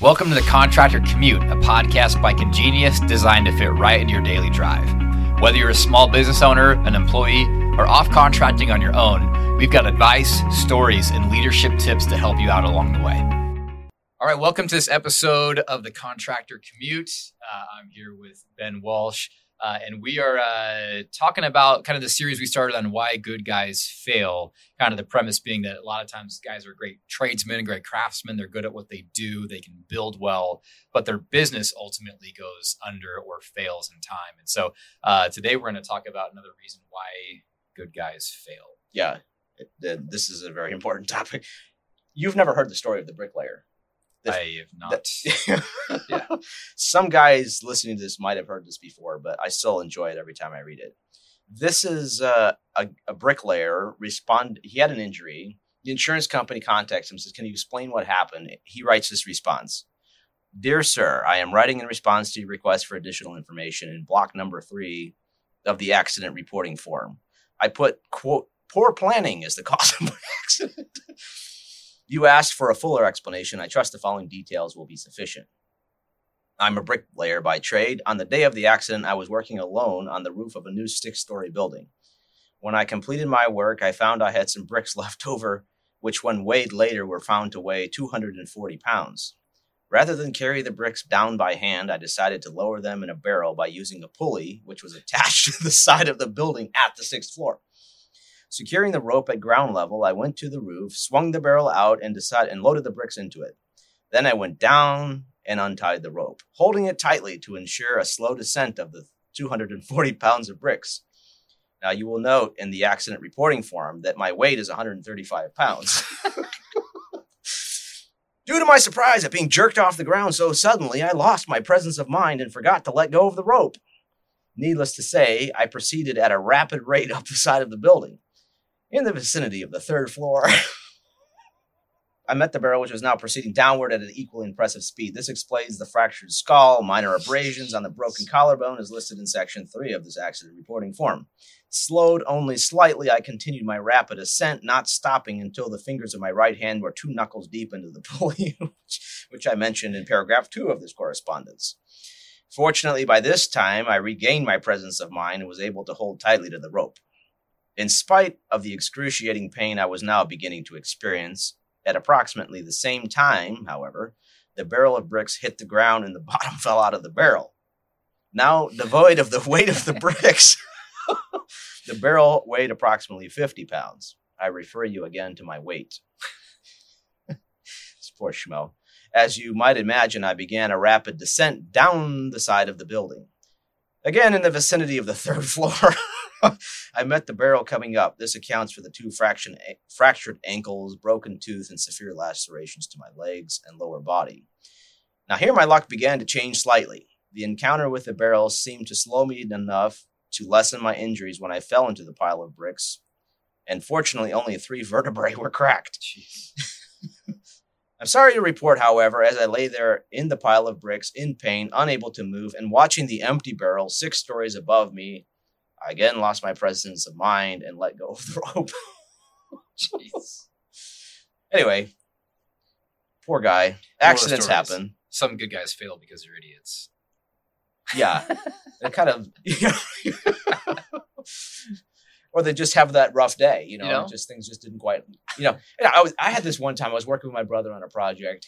Welcome to the Contractor Commute, a podcast by ConGenius designed to fit right into your daily drive. Whether you're a small business owner, an employee, or off contracting on your own, we've got advice, stories, and leadership tips to help you out along the way. All right, welcome to this episode of the Contractor Commute. Uh, I'm here with Ben Walsh. Uh, and we are uh, talking about kind of the series we started on why good guys fail. Kind of the premise being that a lot of times guys are great tradesmen, and great craftsmen. They're good at what they do. They can build well, but their business ultimately goes under or fails in time. And so uh, today we're going to talk about another reason why good guys fail. Yeah, it, it, this is a very important topic. You've never heard the story of the bricklayer. I have not. yeah. Some guys listening to this might have heard this before, but I still enjoy it every time I read it. This is uh, a, a bricklayer respond. He had an injury. The insurance company contacts him, says, "Can you explain what happened?" He writes this response: "Dear sir, I am writing in response to your request for additional information in block number three of the accident reporting form. I put quote poor planning is the cause of my accident." You asked for a fuller explanation. I trust the following details will be sufficient. I'm a bricklayer by trade. On the day of the accident, I was working alone on the roof of a new six story building. When I completed my work, I found I had some bricks left over, which, when weighed later, were found to weigh 240 pounds. Rather than carry the bricks down by hand, I decided to lower them in a barrel by using a pulley, which was attached to the side of the building at the sixth floor. Securing the rope at ground level, I went to the roof, swung the barrel out, and decided and loaded the bricks into it. Then I went down and untied the rope, holding it tightly to ensure a slow descent of the 240 pounds of bricks. Now, you will note in the accident reporting form that my weight is 135 pounds. Due to my surprise at being jerked off the ground so suddenly, I lost my presence of mind and forgot to let go of the rope. Needless to say, I proceeded at a rapid rate up the side of the building in the vicinity of the third floor. I met the barrel, which was now proceeding downward at an equally impressive speed. This explains the fractured skull, minor abrasions on the broken collarbone, as listed in section three of this accident reporting form. Slowed only slightly, I continued my rapid ascent, not stopping until the fingers of my right hand were two knuckles deep into the pulley, which I mentioned in paragraph two of this correspondence. Fortunately, by this time, I regained my presence of mind and was able to hold tightly to the rope. In spite of the excruciating pain I was now beginning to experience, at approximately the same time, however, the barrel of bricks hit the ground and the bottom fell out of the barrel. Now devoid of the weight of the bricks, the barrel weighed approximately 50 pounds. I refer you again to my weight. poor schmo. As you might imagine, I began a rapid descent down the side of the building. Again, in the vicinity of the third floor. I met the barrel coming up. This accounts for the two eh, fractured ankles, broken tooth, and severe lacerations to my legs and lower body. Now, here my luck began to change slightly. The encounter with the barrel seemed to slow me enough to lessen my injuries when I fell into the pile of bricks, and fortunately, only three vertebrae were cracked. I'm sorry to report, however, as I lay there in the pile of bricks in pain, unable to move, and watching the empty barrel six stories above me I again lost my presence of mind and let go of the rope. Jeez. Anyway, poor guy. Accidents happen. Some good guys fail because they're idiots. Yeah, they kind of, you know, or they just have that rough day. You know, you know? just things just didn't quite. You know, I was I had this one time. I was working with my brother on a project,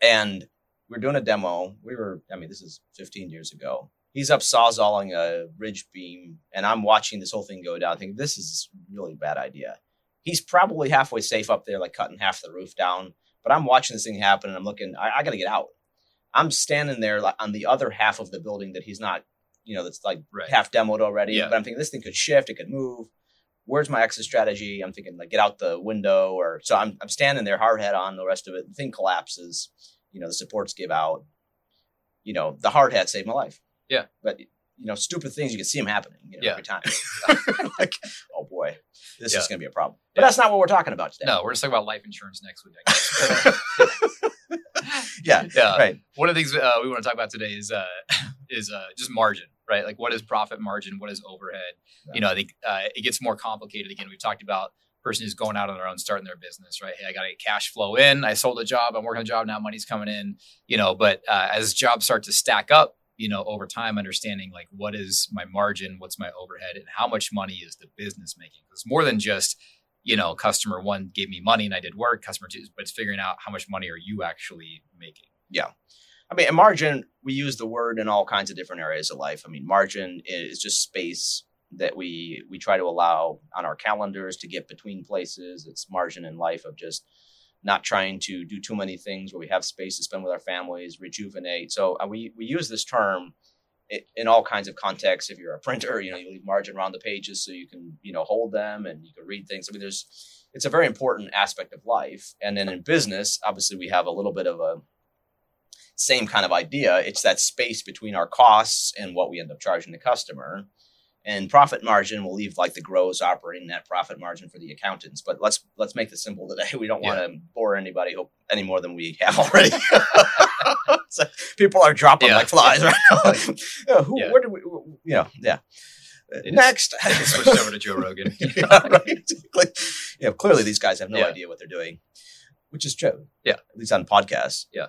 and we were doing a demo. We were, I mean, this is 15 years ago, he's up sawzalling a ridge beam, and I'm watching this whole thing go down, thinking this is really bad idea. He's probably halfway safe up there, like cutting half the roof down. But I'm watching this thing happen, and I'm looking. I, I got to get out. I'm standing there like, on the other half of the building that he's not, you know, that's like right. half demoed already. Yeah. But I'm thinking this thing could shift, it could move. Where's my exit strategy? I'm thinking like get out the window, or so I'm I'm standing there, hard head on. The rest of it, the thing collapses. You know, the supports give out. You know, the hard hat saved my life. Yeah. But you know, stupid things you can see them happening you know, yeah. every time. like, oh boy, this yeah. is going to be a problem. But yeah. that's not what we're talking about today. No, we're just talking about life insurance next week. yeah, yeah. Right. One of the things uh, we want to talk about today is uh, is uh, just margin, right? Like, what is profit margin? What is overhead? You know, I think uh, it gets more complicated. Again, we've talked about person who's going out on their own, starting their business, right? Hey, I got a cash flow in. I sold a job. I'm working a job now. Money's coming in. You know, but uh, as jobs start to stack up, you know, over time, understanding like what is my margin, what's my overhead, and how much money is the business making? Because more than just you know, customer one gave me money and I did work. Customer two, but it's figuring out how much money are you actually making. Yeah. I mean, margin, we use the word in all kinds of different areas of life. I mean, margin is just space that we we try to allow on our calendars to get between places. It's margin in life of just not trying to do too many things where we have space to spend with our families, rejuvenate. So uh, we we use this term in all kinds of contexts. If you're a printer, you know, you leave margin around the pages so you can, you know, hold them and you can read things. I mean, there's, it's a very important aspect of life. And then in business, obviously, we have a little bit of a same kind of idea. It's that space between our costs and what we end up charging the customer and profit margin will leave like the gross operating net profit margin for the accountants. But let's let's make this simple today. We don't want to bore anybody any more than we have already. So people are dropping yeah. like flies right now. Who, yeah. where do we you know yeah it next. switched over to joe rogan. Yeah, right, exactly. yeah clearly these guys have no idea what they're doing which is true. Yeah. At least on podcasts yeah.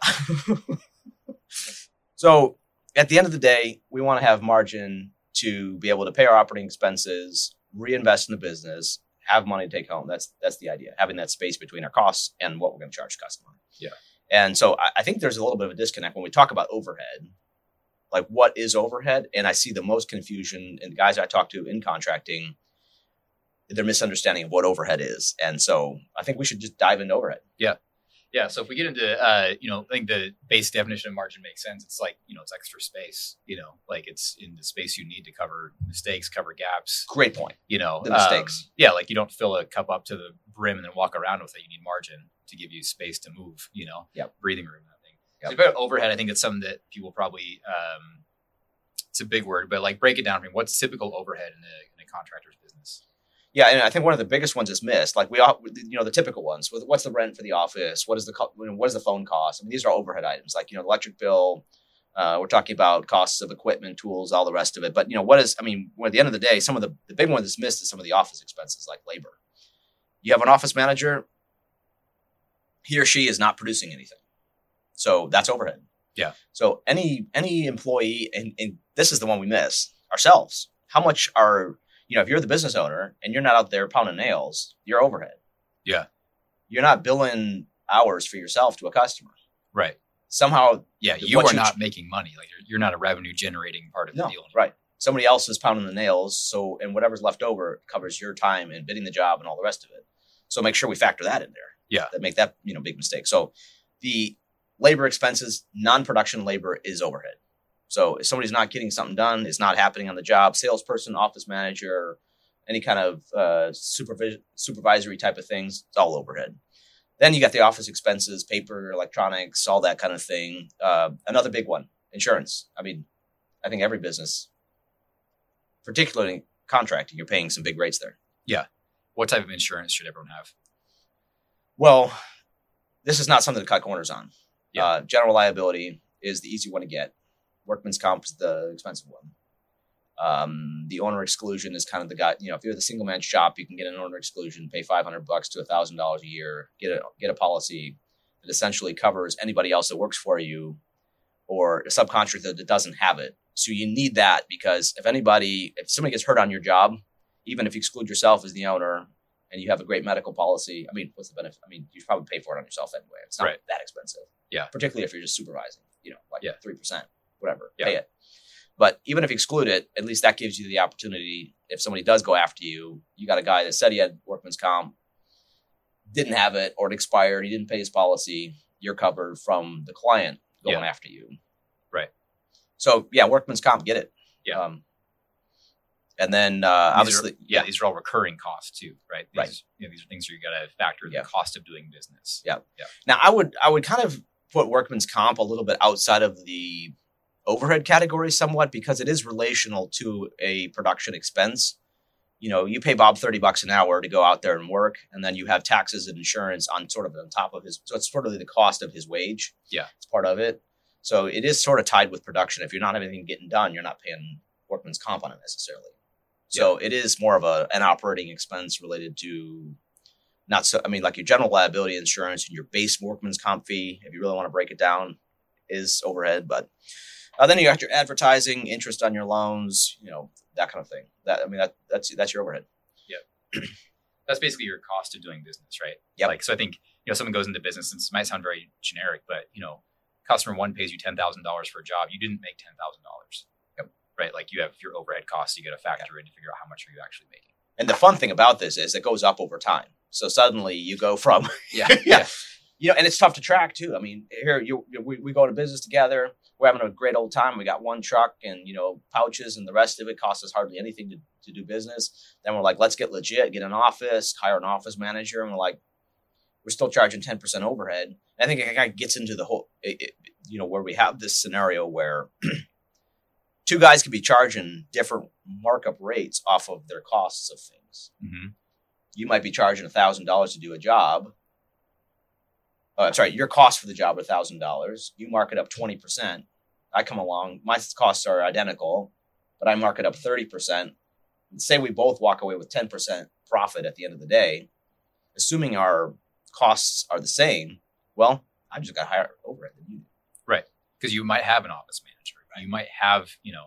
So at the end of the day we want to have margin to be able to pay our operating expenses, reinvest in the business, have money to take home. That's that's the idea. Having that space between our costs and what we're going to charge customer. Yeah. And so I, I think there's a little bit of a disconnect when we talk about overhead. Like what is overhead? And I see the most confusion in the guys I talk to in contracting. Their misunderstanding of what overhead is. And so I think we should just dive into overhead. Yeah. Yeah. So if we get into, uh, you know, I think the base definition of margin makes sense. It's like, you know, it's extra space, you know, like it's in the space you need to cover mistakes, cover gaps. Great point. You know, the mistakes. Um, yeah. Like you don't fill a cup up to the brim and then walk around with it. You need margin to give you space to move, you know, yep. breathing room. I think. Yep. So about overhead, I think it's something that people probably, um, it's a big word, but like break it down for me. What's typical overhead in a, in a contractor's? Yeah, and I think one of the biggest ones is missed. Like we all, you know, the typical ones. What's the rent for the office? What is the what is the phone cost? I mean, these are overhead items. Like you know, electric bill. Uh, we're talking about costs of equipment, tools, all the rest of it. But you know, what is? I mean, at the end of the day, some of the the big one that's missed is some of the office expenses, like labor. You have an office manager. He or she is not producing anything, so that's overhead. Yeah. So any any employee, and, and this is the one we miss ourselves. How much are you know, if you're the business owner and you're not out there pounding nails, you're overhead. Yeah. You're not billing hours for yourself to a customer. Right. Somehow. Yeah. You are not making money. Like you're, you're, not a revenue generating part of no, the deal. Anymore. Right. Somebody else is pounding the nails. So, and whatever's left over covers your time and bidding the job and all the rest of it. So make sure we factor that in there. Yeah. That make that, you know, big mistake. So the labor expenses, non-production labor is overhead. So if somebody's not getting something done, it's not happening on the job, salesperson, office manager, any kind of uh, supervision, supervisory type of things, it's all overhead. Then you got the office expenses, paper, electronics, all that kind of thing. Uh, another big one, insurance. I mean, I think every business, particularly contracting, you're paying some big rates there. Yeah. What type of insurance should everyone have? Well, this is not something to cut corners on. Yeah. Uh, general liability is the easy one to get workman's comp is the expensive one. Um, the owner exclusion is kind of the guy. You know, if you're the single man shop, you can get an owner exclusion, pay five hundred bucks to a thousand dollars a year, get a get a policy that essentially covers anybody else that works for you, or a subcontractor that doesn't have it. So you need that because if anybody, if somebody gets hurt on your job, even if you exclude yourself as the owner and you have a great medical policy, I mean, what's the benefit? I mean, you probably pay for it on yourself anyway. It's not right. that expensive. Yeah. Particularly if you're just supervising, you know, like yeah. 3% whatever, yeah. pay it. But even if you exclude it, at least that gives you the opportunity. If somebody does go after you, you got a guy that said he had workman's comp, didn't have it, or it expired, he didn't pay his policy. You're covered from the client going yeah. after you. Right. So yeah, workman's comp, get it. Yeah. Um, and then uh, obviously, are, yeah, yeah, these are all recurring costs too, right? These, right. You know, these are things you got to factor yeah. the cost of doing business. Yeah. Yeah. Now, I would I would kind of put workman's comp a little bit outside of the overhead category somewhat because it is relational to a production expense. You know, you pay Bob 30 bucks an hour to go out there and work, and then you have taxes and insurance on sort of on top of his. So it's sort of the cost of his wage. Yeah. It's part of it. So it is sort of tied with production. If you're not having anything getting done, you're not paying workman's comp on it necessarily. So yeah. it is more of a an operating expense related to not so. I mean, like your general liability insurance and your base workman's comp fee, if you really want to break it down, is overhead. But uh, then you got your advertising, interest on your loans, you know, that kind of thing. That I mean, that that's that's your overhead. Yeah, that's basically your cost of doing business, right? Yeah. Like, so I think you know, someone goes into business, and this might sound very generic, but you know, customer one pays you ten thousand dollars for a job, you didn't make ten thousand dollars. Yep. Right. Like you have your overhead costs, you got to factor in to figure out how much are you actually making. And the fun thing about this is it goes up over time. So suddenly you go from Yeah. Yeah. you know, and it's tough to track too. I mean, here you, you we, we go into business together. We're having a great old time. We got one truck and you know pouches, and the rest of it costs us hardly anything to, to do business. Then we're like, let's get legit, get an office, hire an office manager, and we're like, we're still charging ten percent overhead. I think it kind of gets into the whole, it, it, you know, where we have this scenario where two guys could be charging different markup rates off of their costs of things Mm-hmm. you might be charging thousand dollars to do a job. I'm sorry, your cost for the job are thousand dollars. You mark it up twenty percent. I come along, my costs are identical, but I mark it up thirty percent. Say we both walk away with ten percent profit at the end of the day, assuming our costs are the same. Well, I just got higher overhead than you. do. Right. Because you might have an office manager. You might have, you know,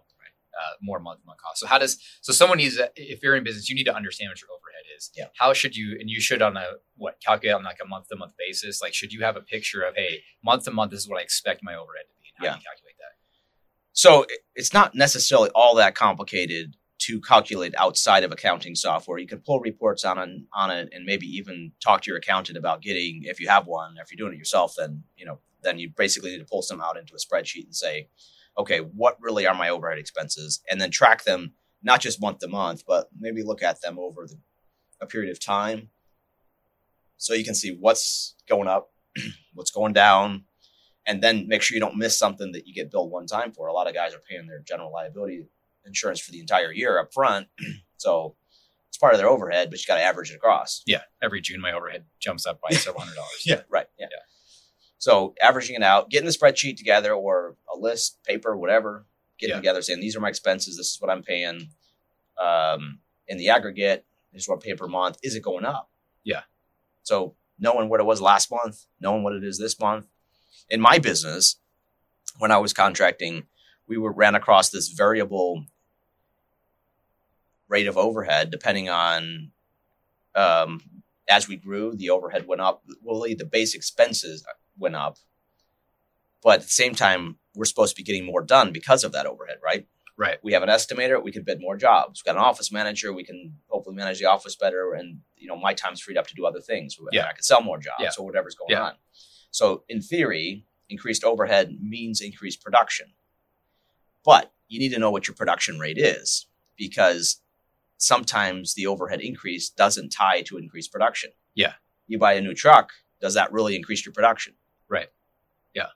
uh, more month month costs. So how does so someone needs if you're in business, you need to understand what your overhead is. Yeah. How should you and you should on a what calculate on like a month to month basis? Like should you have a picture of hey month to month this is what I expect my overhead to be? And how Yeah. do you calculate? So it's not necessarily all that complicated to calculate outside of accounting software. You can pull reports on it, on it, and maybe even talk to your accountant about getting if you have one. If you're doing it yourself, then you know then you basically need to pull some out into a spreadsheet and say, okay, what really are my overhead expenses, and then track them not just month to month, but maybe look at them over the, a period of time, so you can see what's going up, what's going down, and then make sure you don't miss something that you get billed one time for. A lot of guys are paying their general liability insurance for the entire year up front. so it's part of their overhead, but you got to average it across. Yeah. Every June my overhead jumps up by several hundred dollars. Yeah. Right. Yeah. Yeah. So averaging it out, getting the spreadsheet together or a list, paper, whatever, getting Yeah. together, saying these are my expenses. This is what I'm paying. Um, in the aggregate, this is what I pay per month. Is it going up? Yeah. So knowing what it was last month, knowing what it is this month. In my business, when I was contracting, we were ran across this variable rate of overhead depending on um, as we grew, the overhead went up. Well, the base expenses went up, but at the same time, we're supposed to be getting more done because of that overhead, right? Right. We have an estimator. We could bid more jobs. We've got an office manager. We can hopefully manage the office better, and you know, my time's freed up to do other things. Yeah. I can sell more jobs Yeah. or whatever's going Yeah. on. So, in theory, increased overhead means increased production, but you need to know what your production rate is because sometimes the overhead increase doesn't tie to increased production. Yeah. You buy a new truck, does that really increase your production? Right. Yeah.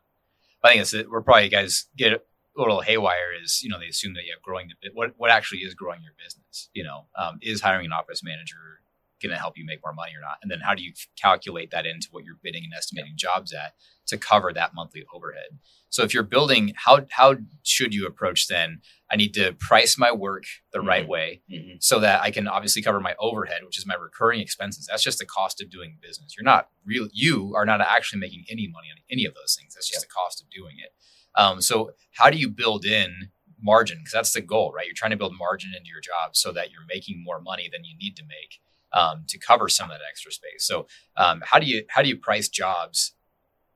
I think it's that we're probably guys get a little haywire is you know they assume that yeah growing the bit what what actually is growing your business you know um, is hiring an office manager going to help you make more money or not and then how do you calculate that into what you're bidding and estimating jobs at to cover that monthly overhead so if you're building how how should you approach then I need to price my work the right Mhm. way Mm-hmm. so that I can obviously cover my overhead, which is my recurring expenses. That's just the cost of doing business. You're not real. You are not actually making any money on any of those things. That's just the cost of doing it. Um, so how do you build in margin? Because that's the goal, right? You're trying to build margin into your job so that you're making more money than you need to make um, to cover some of that extra space. So um, how do you how do you price jobs?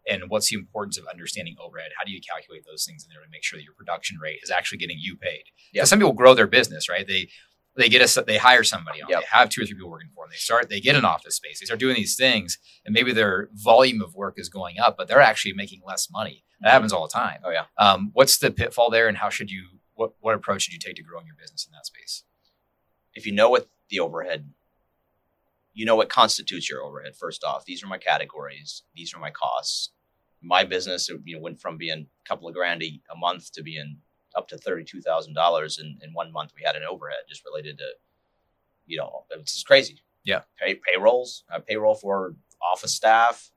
And what's the importance of understanding overhead? How do you calculate those things in there to make sure that your production rate is actually getting you paid? Yeah. Some people grow their business, right? They they get a they hire somebody on. Yep. They have two or three people working for them. They start they get an office space. They start doing these things, and maybe their volume of work is going up, but they're actually making less money. That happens all the time. Oh yeah. Um, what's the pitfall there, and how should you what what approach should you take to growing your business in that space? If you know what the overhead, you know what constitutes your overhead. First off, these are my categories. These are my costs. My business, it, you know, went from being a couple of grand a, a month to being up to thirty-two thousand dollars in in one month. We had an overhead just related to, you know, it's just crazy. Yeah. Pay, payrolls, uh, payroll for office staff,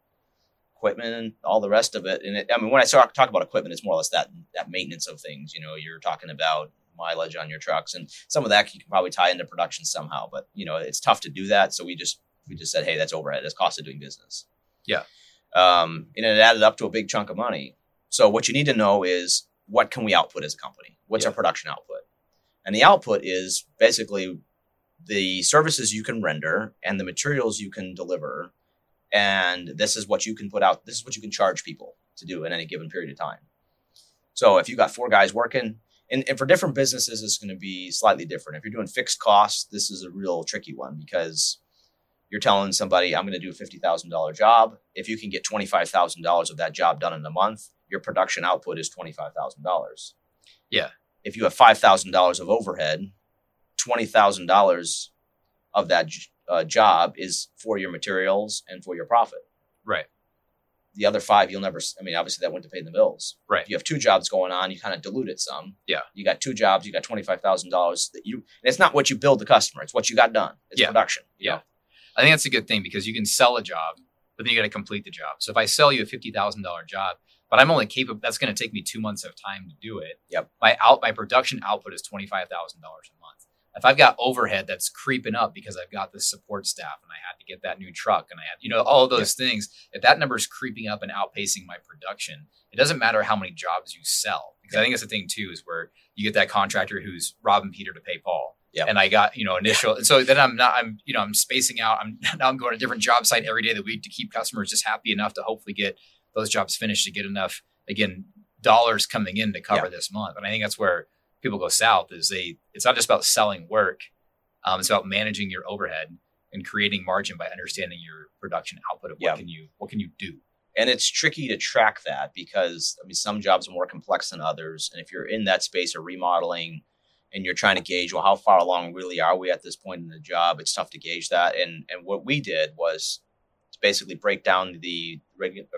equipment, and all the rest of it. And it, I mean, when I talk talk about equipment, it's more or less that that maintenance of things. You know, you're talking about mileage on your trucks, and some of that you can probably tie into production somehow. But you know, it's tough to do that, so we just We just said, hey, that's overhead. That's cost of doing business. Yeah. Um, and it added up to a big chunk of money. So what you need to know is what can we output as a company? What's Yeah. our production output? And the output is basically the services you can render and the materials you can deliver. And this is what you can put out. This is what you can charge people to do in any given period of time. So if you got four guys working, and, and for different businesses, it's going to be slightly different. If you're doing fixed costs, this is a real tricky one because you're telling somebody, I'm going to do a $50,000 job. If you can get $25,000 of that job done in a month, your production output is $25,000. Yeah. If you have $5,000 of overhead, $20,000 of that uh, job is for your materials and for your profit. Right. The other five, you'll never, i mean, obviously that went to pay the bills. Right. If you have two jobs going on, you kind of dilute it some. Yeah. You got two jobs, you got $25,000 that you, and it's not what you build the customer, it's what you got done. It's Yeah. production. Yeah. know? I think that's a good thing because you can sell a job, but then you got to complete the job. So if I sell you a fifty thousand dollar job, but I'm only capable, that's going to take me two months of time to do it. Yep. My out, my production output is twenty five thousand dollars a month. If I've got overhead that's creeping up because I've got this support staff and I had to get that new truck and I had, you know, all of those things. If that number is creeping up and outpacing my production, it doesn't matter how many jobs you sell because I think it's the thing too is where you get that contractor who's robbing Peter to pay Paul. Yep. And I got, you know, initial. And so then I'm not, I'm, you know, I'm spacing out. I'm now I'm going to a different job site every day of the week to keep customers just happy enough to hopefully get those jobs finished to get enough, again, dollars coming in to cover this month. And I think that's where people go south is they, it's not just about selling work. Um, it's about managing your overhead and creating margin by understanding your production output of what Yeah. can you, what can you do? and it's tricky to track that because I mean some jobs are more complex than others, and if you're in that space of remodeling and you're trying to gauge well how far along really are we at this point in the job, it's tough to gauge that. And and what we did was to basically break down the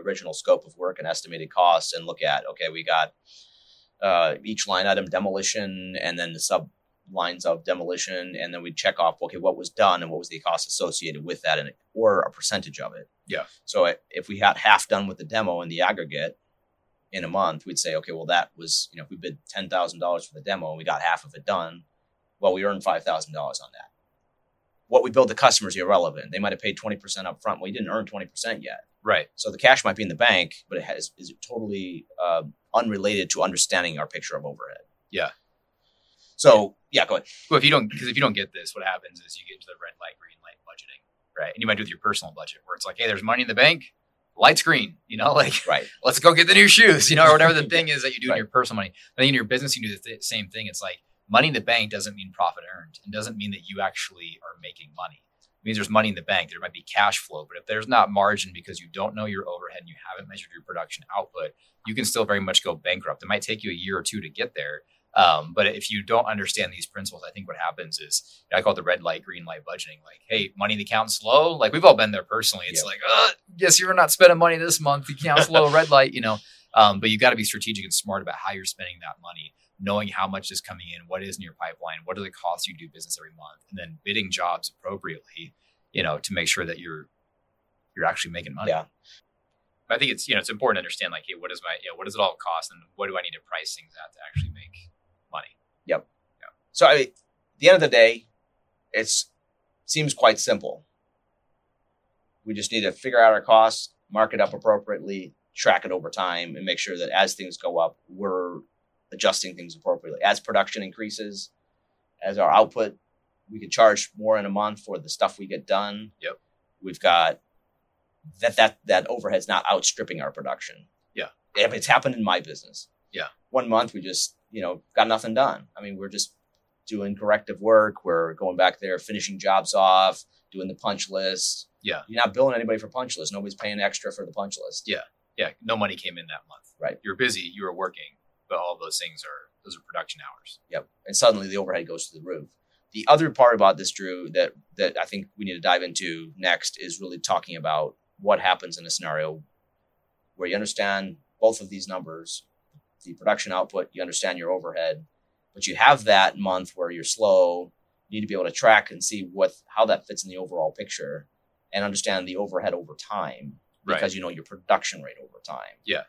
original scope of work and estimated costs and look at okay we got uh, each line item demolition and then the sub lines of demolition and then we check off okay what was done and what was the cost associated with that and or a percentage of it Yeah. so if we had half done with the demo in the aggregate in a month, we'd say, okay, well, that was, you know, if we bid ten thousand dollars for the demo and we got half of it done, well, we earned five thousand dollars on that. What we billed the customers is irrelevant. They might have paid twenty percent up front. Well, we didn't earn twenty percent yet. Right. So the cash might be in the bank, but it has is totally uh, unrelated to understanding our picture of overhead. Yeah. So yeah, go ahead. Well, if you don't, because if you don't get this, what happens is you get into the red light, green light budgeting, right? And you might do it with your personal budget where it's like, hey, there's money in the bank, lights green, you know, like Right. let's go get the new shoes, you know, or whatever the thing is that you do in your personal money. I think in your business, you do the th- same thing. It's like money in the bank doesn't mean profit earned and doesn't mean that you actually are making money. Means there's money in the bank. There might be cash flow, but if there's not margin because you don't know your overhead and you haven't measured your production output, you can still very much go bankrupt. It might take you a year or two to get there. Um, but if you don't understand these principles, I think what happens is I call it the red light, green light budgeting. Like, hey, money in the account's low. Like we've all been there personally. It's Yeah. like, uh, yes, you're not spending money this month. The account's low, red light, you know. Um, but you've got to be strategic and smart about how you're spending that money, knowing how much is coming in, what is in your pipeline, what are the costs you do business every month, and then bidding jobs appropriately, you know, to make sure that you're you're actually making money. Yeah. But I think it's you know it's important to understand like, hey, what is my you know, what does it all cost, and what do I need to price things at to actually make money? Yep. Yeah. So I mean, at the end of the day, it's seems quite simple. We just need to figure out our costs, mark it up appropriately, track it over time, and make sure that as things go up, we're adjusting things appropriately. As production increases, as our output, we could charge more in a month for the stuff we get done. Yep. We've got that that that overhead's not outstripping our production. Yeah. It's happened in my business. Yeah. One month we just, you know, got nothing done. I mean, we're just doing corrective work. We're going back there, finishing jobs off, doing the punch list. Yeah. You're not billing anybody for punch list. Nobody's paying extra for the punch list. Yeah. Yeah, no money came in that month. Right. You're busy, you were working, but all those things are those are production hours. Yep. And suddenly the overhead goes to the roof. The other part about this, Drew, that that I think we need to dive into next is really talking about what happens in a scenario where you understand both of these numbers, the production output, you understand your overhead, but you have that month where you're slow. You need to be able to track and see what how that fits in the overall picture and understand the overhead over time because you know your production rate over time. Yeah,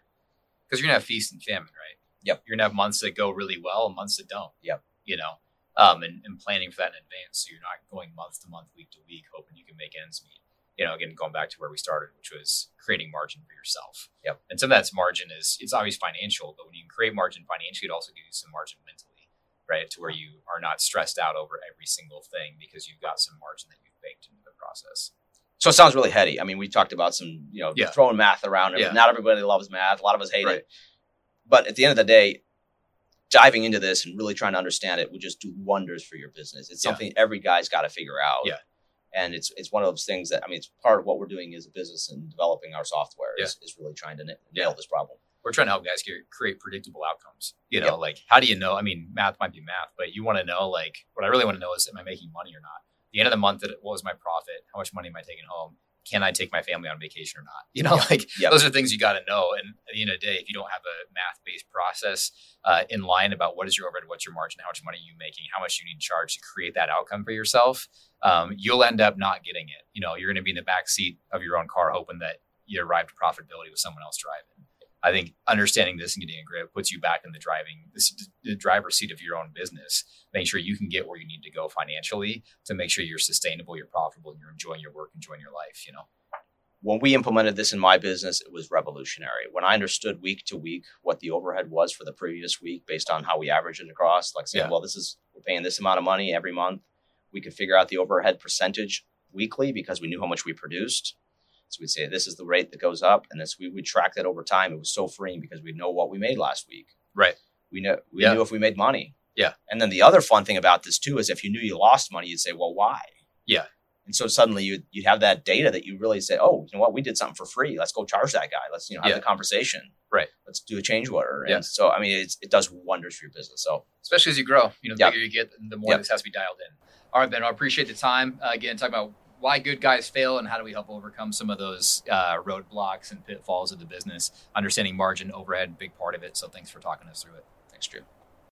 because you're gonna have feast and famine, right? Yep. You're gonna have months that go really well and months that don't. Yep. You know, um, and, and planning for that in advance, so you're not going month to month, week to week, hoping you can make ends meet. You know, again, going back to where we started, which was creating margin for yourself. Yep. And some of that's margin is it's obviously financial, but when you can create margin financially, it also gives you some margin mentally, right? To where you are not stressed out over every single thing because you've got some margin that you've baked into the process. So it sounds really heady. I mean, we talked about some, you know, Yeah. throwing math around. Yeah. Not everybody loves math. A lot of us hate Right. it. But at the end of the day, diving into this and really trying to understand it would just do wonders for your business. It's Yeah. something every guy's got to figure out. Yeah. And it's it's one of those things that I mean, it's part of what we're doing as a business and developing our software is, is really trying to na- nail Yeah. this problem. We're trying to help guys get, create predictable outcomes. You know, Yep. like how do you know? I mean, math might be math, but you want to know, like, what I really want to know is, am I making money or not? At the end of the month, what was my profit? How much money am I taking home? Can I take my family on vacation or not? You know, like Yep. those are things you got to know. And at the end of the day, if you don't have a math based process uh, in line about what is your overhead, what's your margin, how much money are you making, how much you need to charge to create that outcome for yourself, um, you'll end up not getting it. You know, you're going to be in the back seat of your own car hoping that you arrive to profitability with someone else driving. I think understanding this and getting a grip puts you back in the driving, the, the driver's seat of your own business, making sure you can get where you need to go financially to make sure you're sustainable, you're profitable, and you're enjoying your work, enjoying your life. You know, when we implemented this in my business, it was revolutionary. When I understood week to week what the overhead was for the previous week based on how we averaged it across, like saying, Yeah. well, this is we're paying this amount of money every month. We could figure out the overhead percentage weekly because we knew how much we produced. So we'd say this is the rate that goes up, and this we would track that over time. It was so freeing because we know what we made last week. right? We know we Yeah. knew if we made money. Yeah. And then the other fun thing about this too is if you knew you lost money, you'd say, well, why? Yeah. And so suddenly you'd, you'd have that data that you really say, oh, you know what, we did something for free. Let's go charge that guy. Let's you know have Yeah. the conversation. Right. Let's do a change order. And Yeah. so I mean, it's, it does wonders for your business. So Especially as you grow, you know, the Yep. bigger you get, the more Yep. this has to be dialed in. All right, Ben, I appreciate the time. Uh, again, talking about why good guys fail and how do we help overcome some of those uh, roadblocks and pitfalls of the business. Understanding margin, overhead, big part of it. So thanks for talking us through it. thanks, Drew.